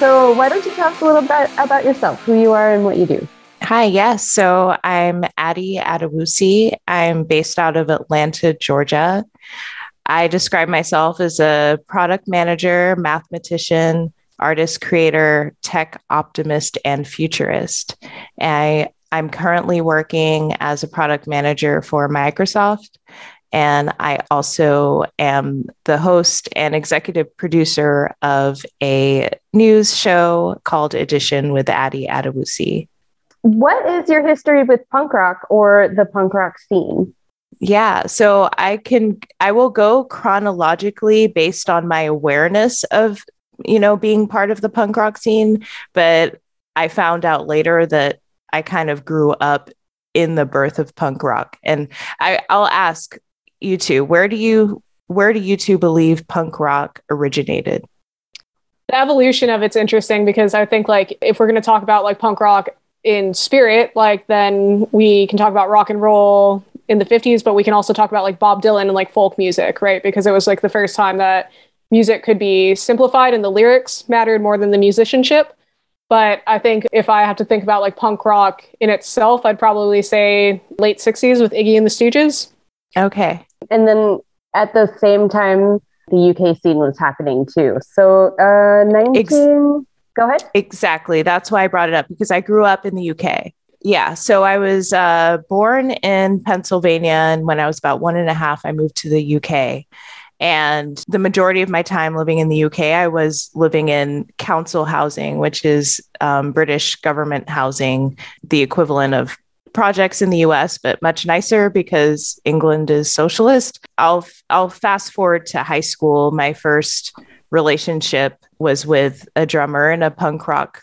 So, why don't you tell us a little bit about yourself, who you are, and what you do? Hi, yes. So I'm Addy Adewusi. I'm based out of Atlanta, Georgia. I describe myself as a product manager, mathematician, artist, creator, tech optimist, and futurist. I, I'm currently working as a product manager for Microsoft. And I also am the host and executive producer of a news show called Addition with Addy Adewusi. What is your history with punk rock or the punk rock scene? Yeah, so I can I will go chronologically based on my awareness of, you know, being part of the punk rock scene, but I found out later that I kind of grew up in the birth of punk rock. And I I'll ask you two, where do you where do you two believe punk rock originated? The evolution of it's interesting because I think like if we're going to talk about like punk rock in spirit, like then we can talk about rock and roll in the 50s, but we can also talk about like Bob Dylan and like folk music, right? Because it was like the first time that music could be simplified and the lyrics mattered more than the musicianship. But I think if I had to think about like punk rock in itself, I'd probably say late 60s with Iggy and the Stooges. Okay. And then at the same time, the UK scene was happening too. So, uh, 19, Ex- go ahead. Exactly. That's why I brought it up because I grew up in the UK. Yeah. So I was uh, born in Pennsylvania. And when I was about one and a half, I moved to the UK. And the majority of my time living in the UK, I was living in council housing, which is um, British government housing, the equivalent of projects in the US, but much nicer because England is socialist. I'll I'll fast forward to high school. My first relationship was with a drummer in a punk rock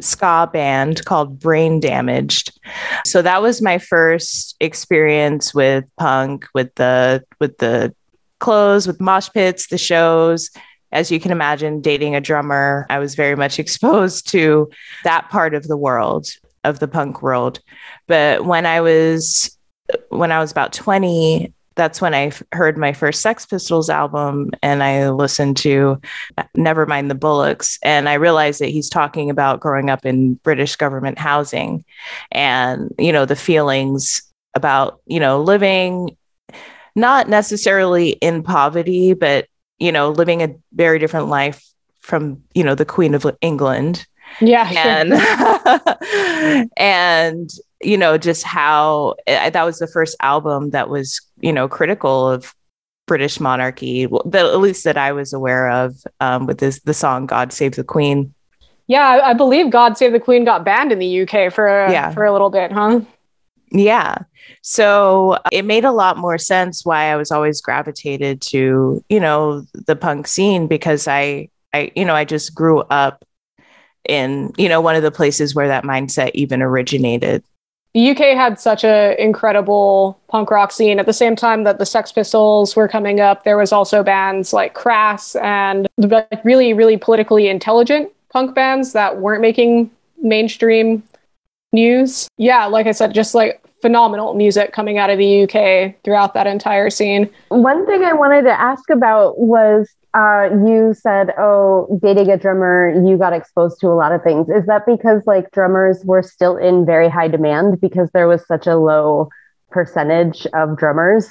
ska band called Brain Damaged. So that was my first experience with punk, with the with the clothes, with mosh pits, the shows. As you can imagine, dating a drummer, I was very much exposed to that part of the world of the punk world. But when I was when I was about 20, that's when I heard my first Sex Pistols album and I listened to Nevermind the Bollocks. And I realized that he's talking about growing up in British government housing and, you know, the feelings about, you know, living not necessarily in poverty, but, you know, living a very different life from, you know, the Queen of England yeah. And, and, you know, just how eh, that was the first album that was, you know, critical of British monarchy, that at least that I was aware of um, with this, the song God Save the Queen. Yeah, I believe God Save the Queen got banned in the UK for a, yeah. for a little bit, huh? Yeah. So it made a lot more sense why I was always gravitated to, you know, the punk scene because I I you know, I just grew up in you know one of the places where that mindset even originated. The uk had such an incredible punk rock scene. At the same time that the sex pistols were coming up there was also bands like crass and really really politically intelligent punk bands that weren't making mainstream news. Yeah like i said just like phenomenal music coming out of the uk throughout that entire scene. One thing i wanted to ask about was uh, you said, oh, dating a drummer, you got exposed to a lot of things. Is that because like drummers were still in very high demand because there was such a low percentage of drummers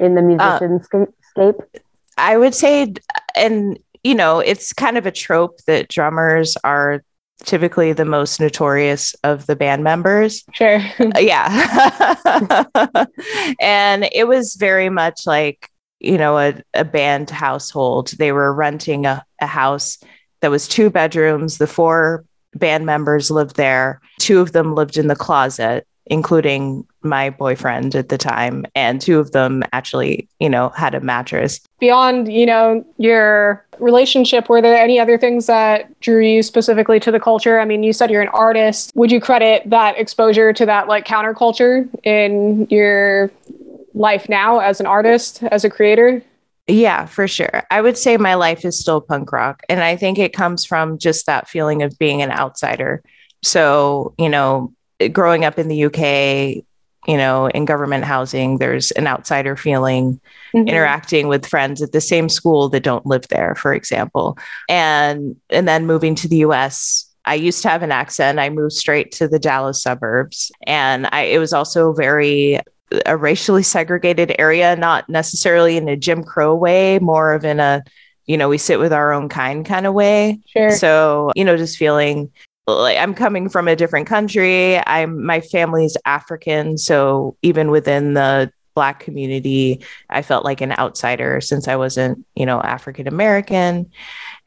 in the musicianscape? Uh, I would say, and you know, it's kind of a trope that drummers are typically the most notorious of the band members. Sure. yeah. and it was very much like you know, a, a band household. They were renting a, a house that was two bedrooms. The four band members lived there. Two of them lived in the closet, including my boyfriend at the time. And two of them actually, you know, had a mattress. Beyond, you know, your relationship, were there any other things that drew you specifically to the culture? I mean, you said you're an artist. Would you credit that exposure to that like counterculture in your life now as an artist, as a creator? Yeah, for sure. I would say my life is still punk rock. And I think it comes from just that feeling of being an outsider. So, you know, growing up in the UK, you know, in government housing, there's an outsider feeling mm-hmm. interacting with friends at the same school that don't live there, for example. And and then moving to the US, I used to have an accent. I moved straight to the Dallas suburbs. And I it was also very a racially segregated area, not necessarily in a Jim Crow way, more of in a you know, we sit with our own kind kind of way. Sure. So, you know, just feeling like I'm coming from a different country. I'm my family's African, so even within the black community, I felt like an outsider since I wasn't, you know, African American.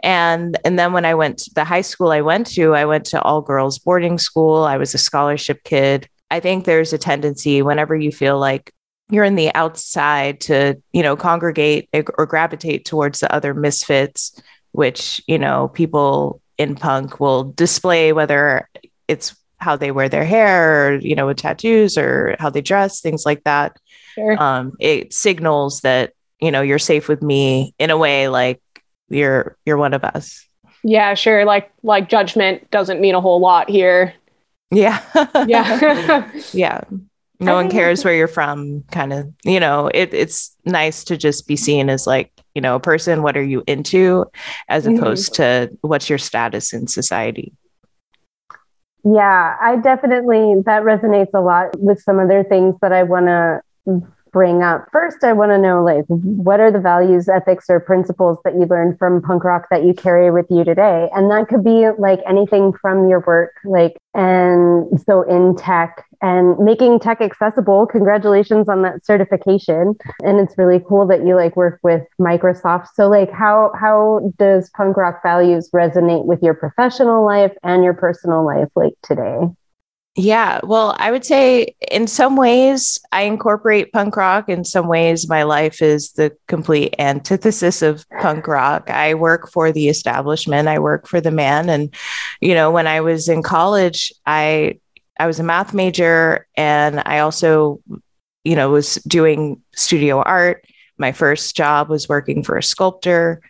And and then when I went to the high school I went to, I went to all girls boarding school. I was a scholarship kid. I think there's a tendency whenever you feel like you're in the outside to, you know, congregate or gravitate towards the other misfits, which, you know, people in punk will display whether it's how they wear their hair or you know with tattoos or how they dress things like that. Sure. um, it signals that you know you're safe with me in a way like you're you're one of us. Yeah sure. Like like judgment doesn't mean a whole lot here yeah. Yeah. Yeah. No one cares where you're from kind of you know it, it's nice to just be seen as like you know a person. What are you into? As mm-hmm. opposed to what's your status in society? Yeah i definitely that resonates a lot with some other things that i want to bring up first i want to know like what are the values ethics or principles that you learned from punk rock that you carry with you today and that could be like anything from your work like and so in tech and making tech accessible. Congratulations on that certification. And it's really cool that you like work with Microsoft. So like how how does punk rock values resonate with your professional life and your personal life like today? Yeah, well, I would say in some ways I incorporate punk rock. In some ways, my life is the complete antithesis of punk rock. I work for the establishment, I work for the man. And, you know, when I was in college, I I was a math major and I also, you know, was doing studio art. My first job was working for a sculptor,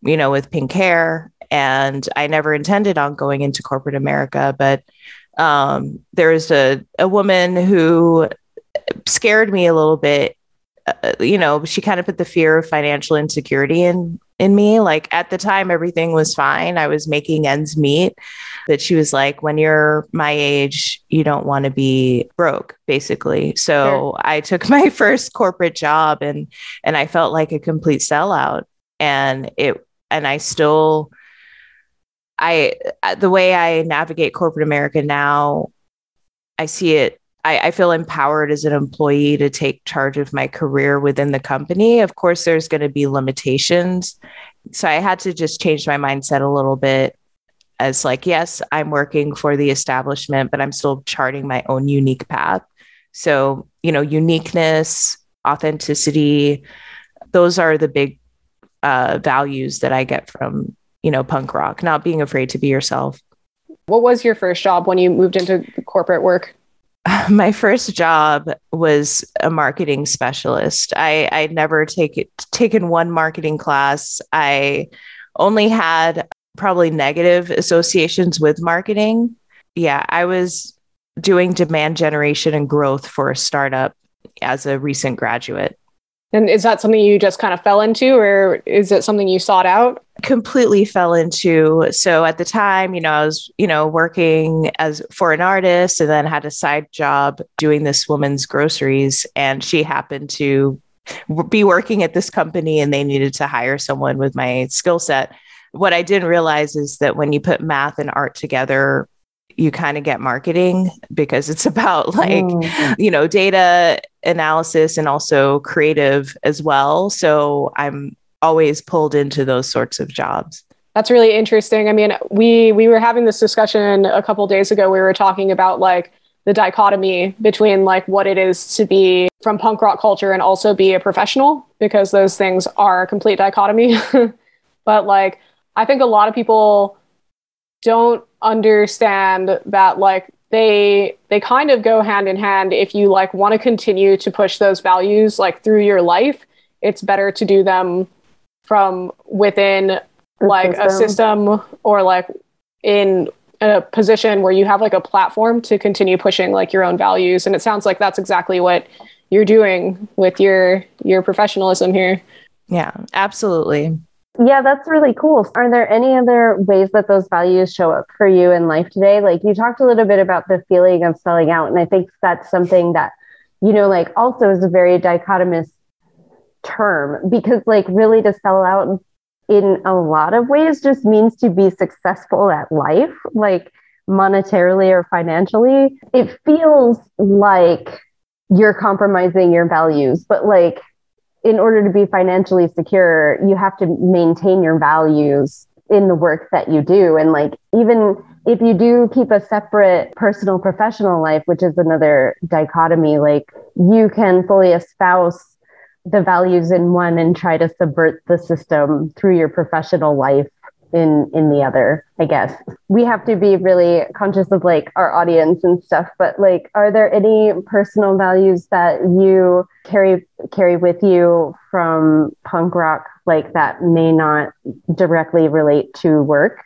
you know, with pink hair. And I never intended on going into corporate America, but um, there was a, a woman who scared me a little bit. Uh, you know, she kind of put the fear of financial insecurity in in me. Like at the time, everything was fine. I was making ends meet. But she was like, when you're my age, you don't want to be broke, basically. So sure. I took my first corporate job and and I felt like a complete sellout. And it and I still I the way I navigate corporate America now, I see it I, I, feel empowered as an employee to take charge of my career within the company. Of course, there's going to be limitations. So I had to just change my mindset a little bit as like, yes, I'm working for the establishment, but I'm still charting my own unique path. So, you know, uniqueness, authenticity, those are the big uh, values that I get from, you know, punk rock, not being afraid to be yourself. What was your first job when you moved into corporate work? my first job was a marketing specialist. I I'd never take, taken one marketing class. I only had probably negative associations with marketing. Yeah, I was doing demand generation and growth for a startup as a recent graduate. And is that something you just kind of fell into, or is it something you sought out? Completely fell into. So at the time, you know, I was, you know, working as for an artist and then had a side job doing this woman's groceries. And she happened to be working at this company and they needed to hire someone with my skill set. What I didn't realize is that when you put math and art together, you kind of get marketing because it's about like mm. you know data analysis and also creative as well. So i'm always pulled into those sorts of jobs. That's really interesting. I mean we we were having this discussion a couple days ago. We were talking about like the dichotomy between like what it is to be from punk rock culture and also be a professional because those things are a complete dichotomy. But like i think a lot of people don't understand that like they they kind of go hand in hand. If you like want to continue to push those values like through your life it's better to do them from within like a system or like in a position where you have like a platform to continue pushing like your own values. And it sounds like that's exactly what you're doing with your your professionalism here. Yeah absolutely yeah that's really cool are there any other ways that those values show up for you in life today like you talked a little bit about the feeling of selling out and i think that's something that you know like also is a very dichotomous term because like really to sell out in a lot of ways just means to be successful at life, like monetarily or financially. It feels like you're compromising your values, but like in order to be financially secure, you have to maintain your values in the work that you do. And like, even if you do keep a separate personal professional life, which is another dichotomy, like you can fully espouse the values in one and try to subvert the system through your professional life in in the other i guess we have to be really conscious of like our audience and stuff but like are there any personal values that you carry carry with you from punk rock like that may not directly relate to work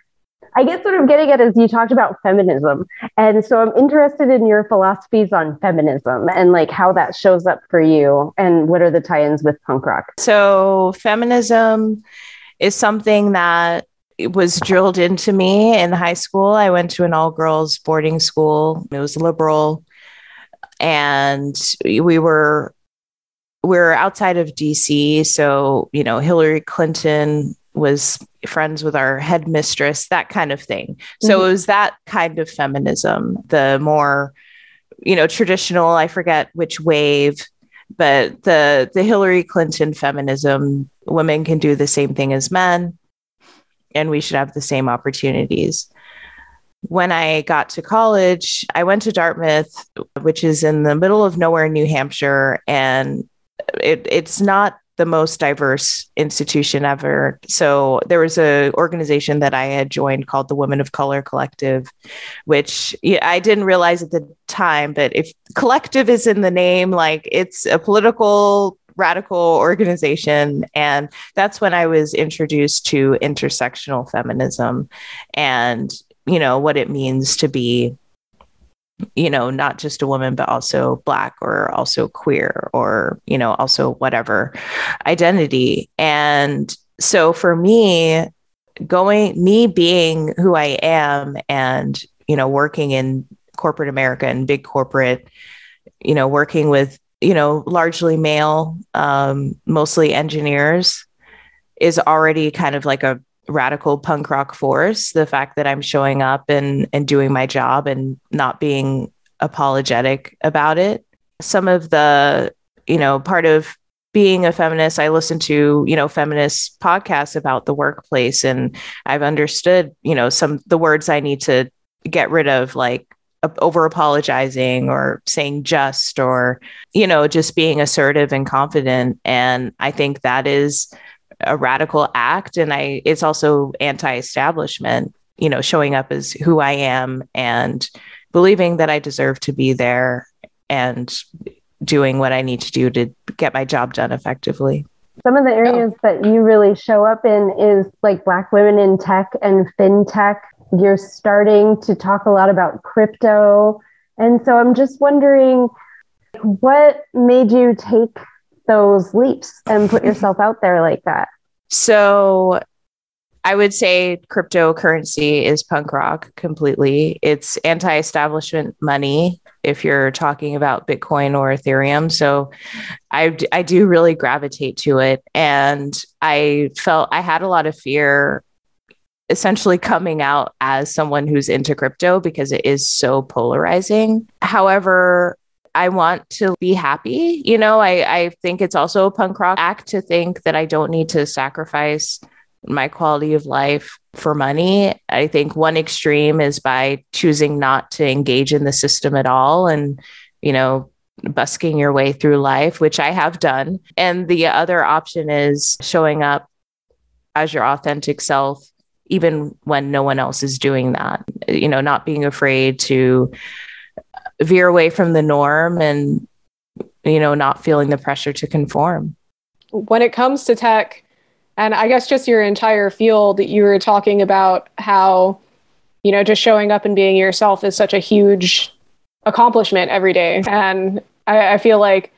I guess what I'm getting at is you talked about feminism. And so I'm interested in your philosophies on feminism and like how that shows up for you and what are the tie ins with punk rock. So, feminism is something that was drilled into me in high school. I went to an all girls boarding school, it was liberal. And we were we are outside of DC. So, you know, Hillary Clinton was friends with our headmistress, that kind of thing. So mm-hmm. it was that kind of feminism, the more, you know, traditional, I forget which wave, but the the Hillary Clinton feminism, women can do the same thing as men and we should have the same opportunities. When I got to college, I went to Dartmouth, which is in the middle of nowhere, New Hampshire, and it, it's not the most diverse institution ever. So there was a organization that I had joined called the Women of Color Collective, which I didn't realize at the time, but if collective is in the name, like it's a political radical organization and that's when I was introduced to intersectional feminism and you know what it means to be you know, not just a woman, but also Black or also queer or, you know, also whatever identity. And so for me, going, me being who I am and, you know, working in corporate America and big corporate, you know, working with, you know, largely male, um, mostly engineers is already kind of like a radical punk rock force. The fact that i'm showing up and and doing my job and not being apologetic about it. Some of the you know part of being a feminist i listen to you know feminist podcasts about the workplace and i've understood you know some the words i need to get rid of like over apologizing or saying just or you know just being assertive and confident. And i think that is a radical act. And i it's also anti-establishment you know showing up as who i am and believing that i deserve to be there and doing what i need to do to get my job done effectively. Some of the areas that you really show up in is like black women in tech and fintech you're starting to talk a lot about crypto and so i'm just wondering what made you take those leaps and put yourself out there like that? So I would say cryptocurrency is punk rock completely. It's anti establishment money if you're talking about Bitcoin or Ethereum. So I, I do really gravitate to it. And I felt I had a lot of fear essentially coming out as someone who's into crypto because it is so polarizing. However, I want to be happy. You know, I, I think it's also a punk rock act to think that I don't need to sacrifice my quality of life for money. I think one extreme is by choosing not to engage in the system at all and, you know, busking your way through life, which I have done. And the other option is showing up as your authentic self, even when no one else is doing that, you know, not being afraid to veer away from the norm and you know not feeling the pressure to conform when it comes to tech and i guess just your entire field you were talking about how you know, just showing up and being yourself is such a huge accomplishment every day. And I, I feel like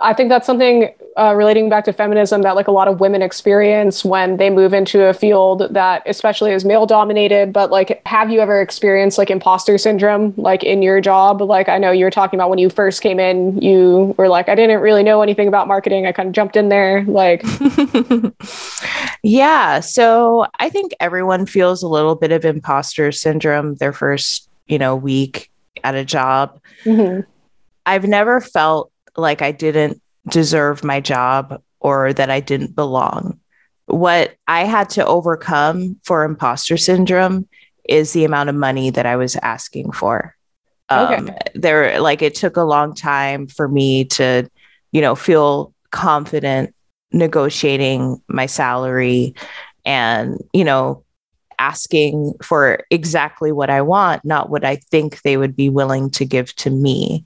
I think that's something uh, relating back to feminism that like a lot of women experience when they move into a field that especially is male dominated but like have you ever experienced like imposter syndrome like in your job? Like i know you were talking about when you first came in you were like i didn't really know anything about marketing i kind of jumped in there like. Yeah so i think everyone feels a little bit of imposter syndrome their first you know week at a job. Mm-hmm. i've never felt like I didn't deserve my job or that I didn't belong. What I had to overcome for imposter syndrome is the amount of money that I was asking for. Um, okay. There, like, it took a long time for me to, you know, feel confident negotiating my salary and, you know, asking for exactly what I want, not what I think they would be willing to give to me.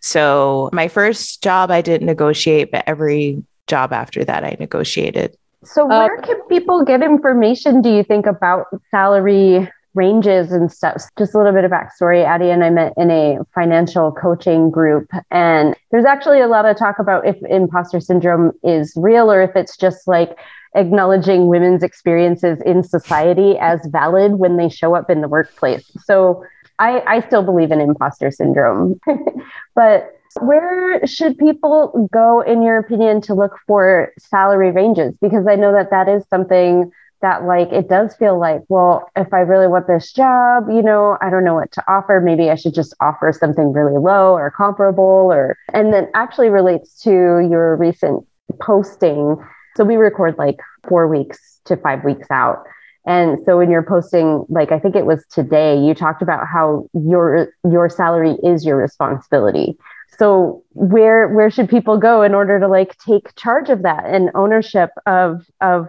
So my first job, I didn't negotiate, but every job after that, I negotiated. So uh, where uh, can people get information, do you think, about salary ranges and stuff? Just a little bit of backstory. Addy and I met in a financial coaching group, and there's actually a lot of talk about if imposter syndrome is real or if it's just like acknowledging women's experiences in society as valid when they show up in the workplace. So I, I still believe in imposter syndrome. but where should people go, in your opinion, to look for salary ranges? Because I know that that is something that, like, it does feel like, well, if I really want this job, you know, I don't know what to offer. Maybe I should just offer something really low or comparable, or, and then actually relates to your recent posting. So we record like four weeks to five weeks out. And so when you're posting, like I think it was today, you talked about how your your salary is your responsibility. So where where should people go in order to like take charge of that and ownership of of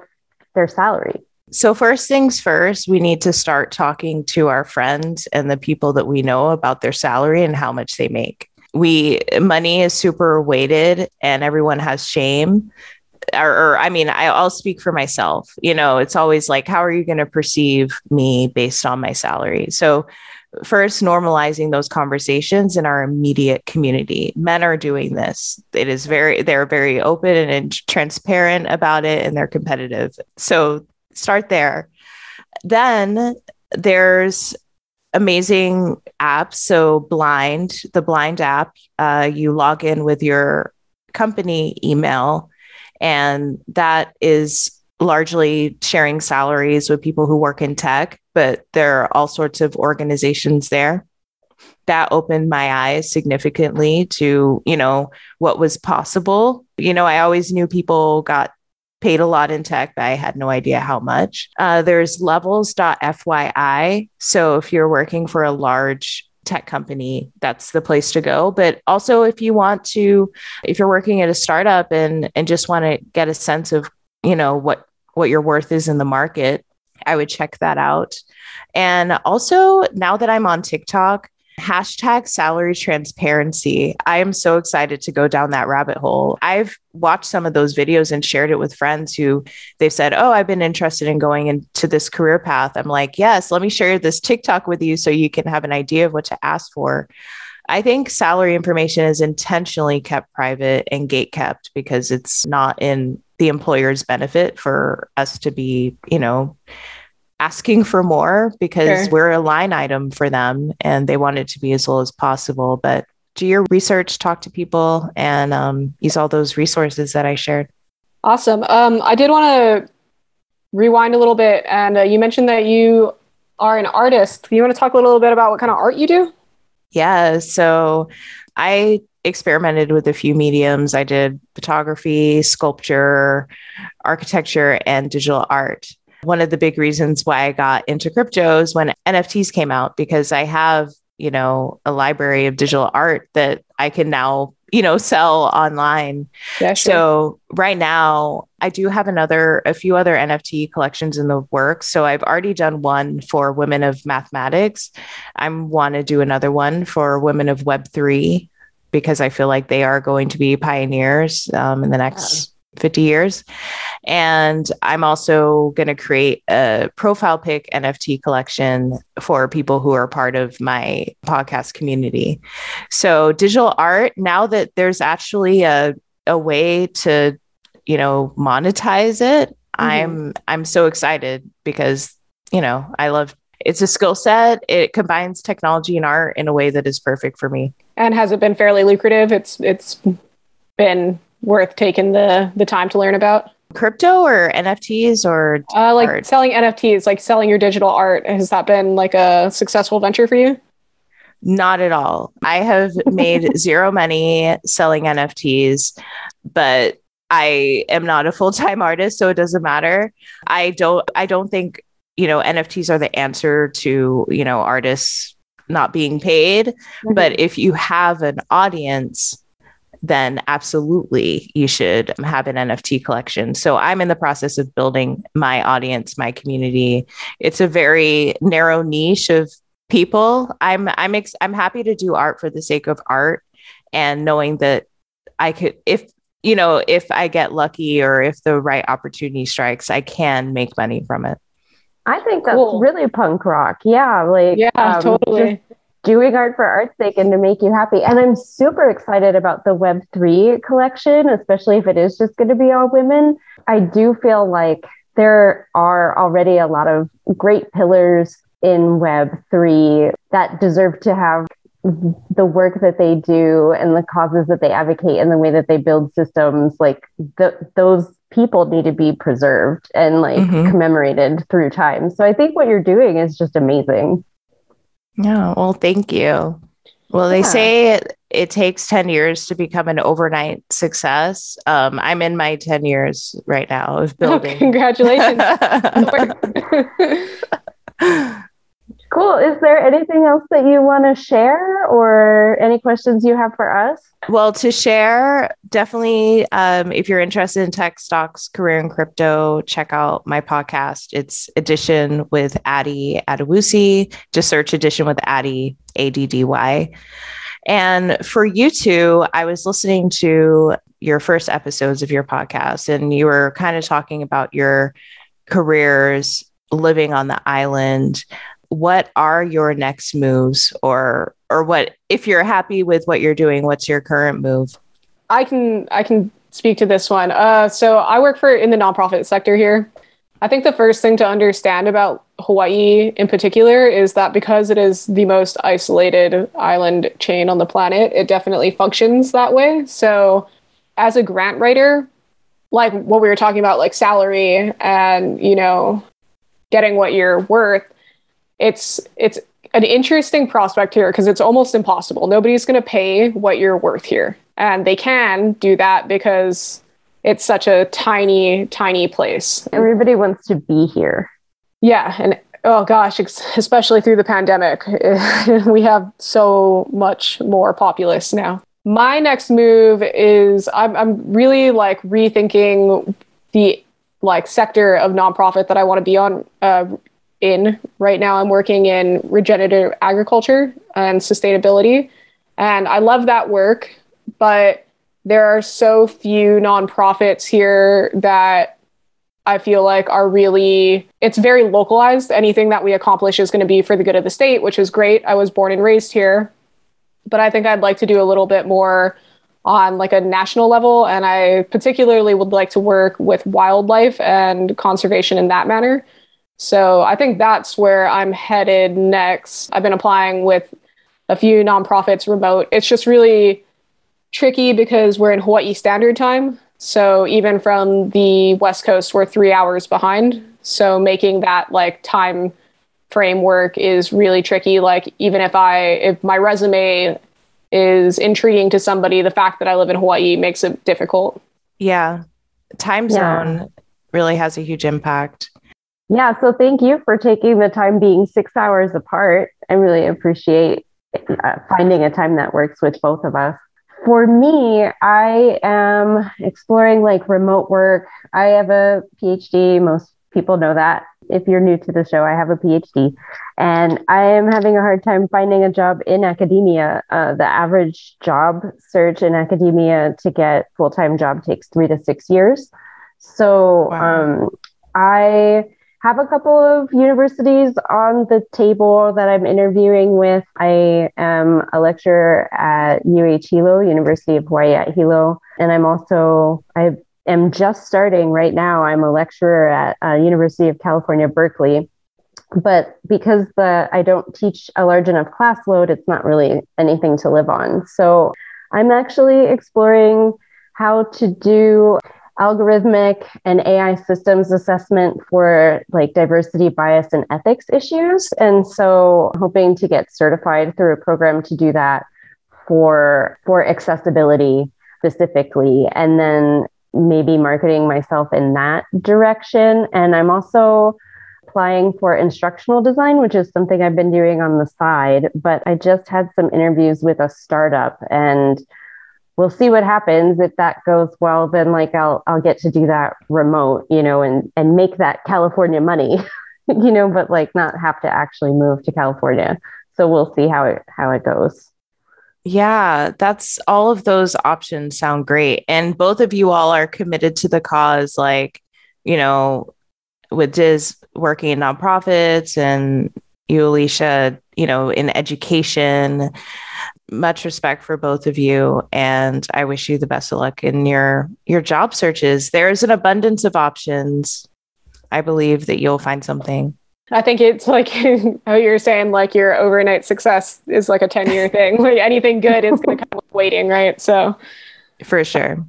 their salary? So first things first, we need to start talking to our friends and the people that we know about their salary and how much they make. We money is super weighted and everyone has shame or, or I mean, I, I'll speak for myself. You know, it's always like, how are you going to perceive me based on my salary? So, first, normalizing those conversations in our immediate community. Men are doing this. It is very, they're very open and transparent about it, and they're competitive. So, start there. Then there's amazing apps. So, Blind, the Blind app, uh, you log in with your company email and that is largely sharing salaries with people who work in tech, but there are all sorts of organizations there. That opened my eyes significantly to, you know, what was possible. You know, I always knew people got paid a lot in tech, but I had no idea how much. Uh, there's levels.fyi. So if you're working for a large tech company, that's the place to go. But also, if you want to, if you're working at a startup and and just want to get a sense of, you know, what what your worth is in the market, I would check that out. And also, now that I'm on TikTok, Hashtag salary transparency. I am so excited to go down that rabbit hole. I've watched some of those videos and shared it with friends who they've said, Oh, I've been interested in going into this career path. I'm like, Yes, let me share this TikTok with you so you can have an idea of what to ask for. I think salary information is intentionally kept private and gate kept because it's not in the employer's benefit for us to be, you know, asking for more because sure. we're a line item for them and they want it to be as low as possible. But do your research, talk to people, and um, use all those resources that I shared. Awesome. Um, I did want to rewind a little bit, and uh, you mentioned that you are an artist. You want to talk a little bit about what kind of art you do? Yeah. So I experimented with a few mediums. I did photography, sculpture, architecture, and digital art one of the big reasons why I got into cryptos when NFTs came out because I have, you know, a library of digital art that I can now, you know, sell online. Yeah, sure. So right now I do have another a few other NFT collections in the works. So I've already done one for women of mathematics. I want to do another one for women of web 3 because I feel like they are going to be pioneers um, in the next 50 years. And I'm also going to create a profile pic NFT collection for people who are part of my podcast community. So, digital art, now that there's actually a, a way to, you know, monetize it, mm-hmm. I'm I'm so excited because, you know, I love it's a skill set. It combines technology and art in a way that is perfect for me. And has it been fairly lucrative? It's it's been worth taking the the time to learn about? Crypto or NFTs or uh, like art? selling NFTs, like selling your digital art. Has that been like a successful venture for you? Not at all. I have made zero money selling NFTs, but I am not a full-time artist, so it doesn't matter. I don't I don't think, you know, NFTs are the answer to, you know, artists not being paid, mm-hmm. but if you have an audience then absolutely you should have an NFT collection. So I'm in the process of building my audience, my community. It's a very narrow niche of people. I'm I'm ex- I'm happy to do art for the sake of art and knowing that I could if you know, if I get lucky or if the right opportunity strikes, I can make money from it. I think that's cool. really punk rock. Yeah, like yeah, um, totally doing art for art's sake and to make you happy. And I'm super excited about the Web3 collection, especially if it is just going to be all women. I do feel like there are already a lot of great pillars in Web3 that deserve to have the work that they do and the causes that they advocate and the way that they build systems like the, those people need to be preserved and like mm-hmm. commemorated through time so i think what you're doing is just amazing yeah. Well, thank you. Well, they yeah. say it, it, takes 10 years to become an overnight success. Um, I'm in my 10 years right now of oh, building. Oh, congratulations. Cool. Is there anything else that you want to share or any questions you have for us? Well, to share, definitely, um, if you're interested in tech stocks, career in crypto, check out my podcast. It's Addition with Addy Adewusi. Just search Addition with Addy, A D D Y. And for you two, I was listening to your first episodes of your podcast, and you were kind of talking about your careers living on the island what are your next moves or or what if you're happy with what you're doing what's your current move? I can i can speak to this one. Uh, so i work for in the nonprofit sector here. I think the first thing to understand about hawaii in particular is that because it is the most isolated island chain on the planet it definitely functions that way. So as a grant writer like what we were talking about like salary and you know getting what you're worth it's it's an interesting prospect here because it's almost impossible. Nobody's going to pay what you're worth here. And they can do that because it's such a tiny, tiny place. Everybody wants to be here. Yeah. And oh gosh, especially through the pandemic, we have so much more populace now. My next move is I'm, I'm really like rethinking the like sector of nonprofit that I want to be on. Uh, in right now. I'm working in regenerative agriculture and sustainability. And I love that work, but there are so few nonprofits here that I feel like are really, it's very localized. Anything that we accomplish is going to be for the good of the state, which is great. I was born and raised here. But I think I'd like to do a little bit more on like a national level. And I particularly would like to work with wildlife and conservation in that manner. So I think that's where I'm headed next. I've been applying with a few nonprofits remote. It's just really tricky because we're in Hawaii Standard Time. So even from the West Coast, we're three hours behind. So making that like time framework is really tricky. Like even if I if my resume is intriguing to somebody, the fact that I live in Hawaii makes it difficult. Yeah. Time zone yeah. really has a huge impact. Yeah, so thank you for taking the time being six hours apart. I really appreciate uh, finding a time that works with both of us. For me, I am exploring like remote work. I have a PhD, most people know that. If you're new to the show, I have a PhD and I am having a hard time finding a job in academia. Uh, the average job search in academia to get full time job takes three to six years. So wow. um, I have a couple of universities on the table that I'm interviewing with. I am a lecturer at UH Hilo, University of Hawaii at Hilo, and I'm also I am just starting right now. I'm a lecturer at uh, University of California, Berkeley. But because the I don't teach a large enough class load, it's not really anything to live on. So I'm actually exploring how to do algorithmic and AI systems assessment for like diversity, bias, and ethics issues. And so hoping to get certified through a program to do that for for accessibility specifically. And then maybe marketing myself in that direction. And I'm also applying for instructional design, which is something I've been doing on the side. But I just had some interviews with a startup and we'll see what happens. If that goes well then like i'll i'll get to do that remote you know and and make that california money you know but like not have to actually move to california. So we'll see how it how it goes. Yeah that's all of those options sound great. And both of you all are committed to the cause like you know with diz working in nonprofits and you alicia you know in education much respect for both of you and i wish you the best of luck in your your job searches. There's an abundance of options. I believe that you'll find something. I think it's like how you're saying like your overnight success is like a 10 year thing. Like anything good is going to come with waiting right? So for sure.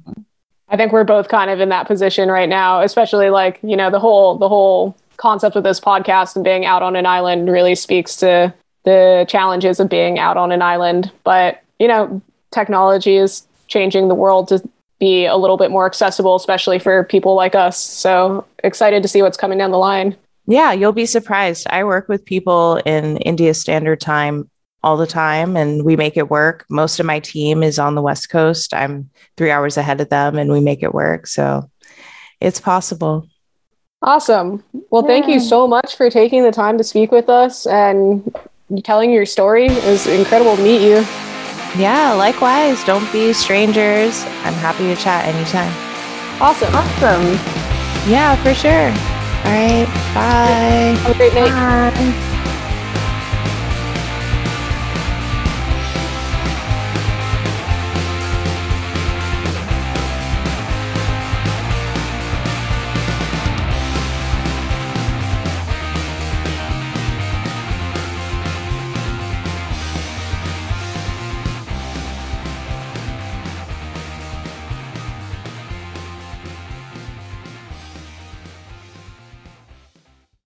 I think we're both kind of in that position right now especially like you know the whole the whole concept of this podcast and being out on an island really speaks to the challenges of being out on an island. But, you know, technology is changing the world to be a little bit more accessible, especially for people like us. So excited to see what's coming down the line. Yeah, you'll be surprised. I work with people in India Standard Time all the time and we make it work. Most of my team is on the West Coast. I'm three hours ahead of them and we make it work. So it's possible. Awesome. Well, yeah. thank you so much for taking the time to speak with us and telling your story. It was incredible to meet you. Yeah, likewise. Don't be strangers. I'm happy to chat anytime. Awesome. Awesome. Yeah, for sure. All right. Bye. Have a great night. Bye.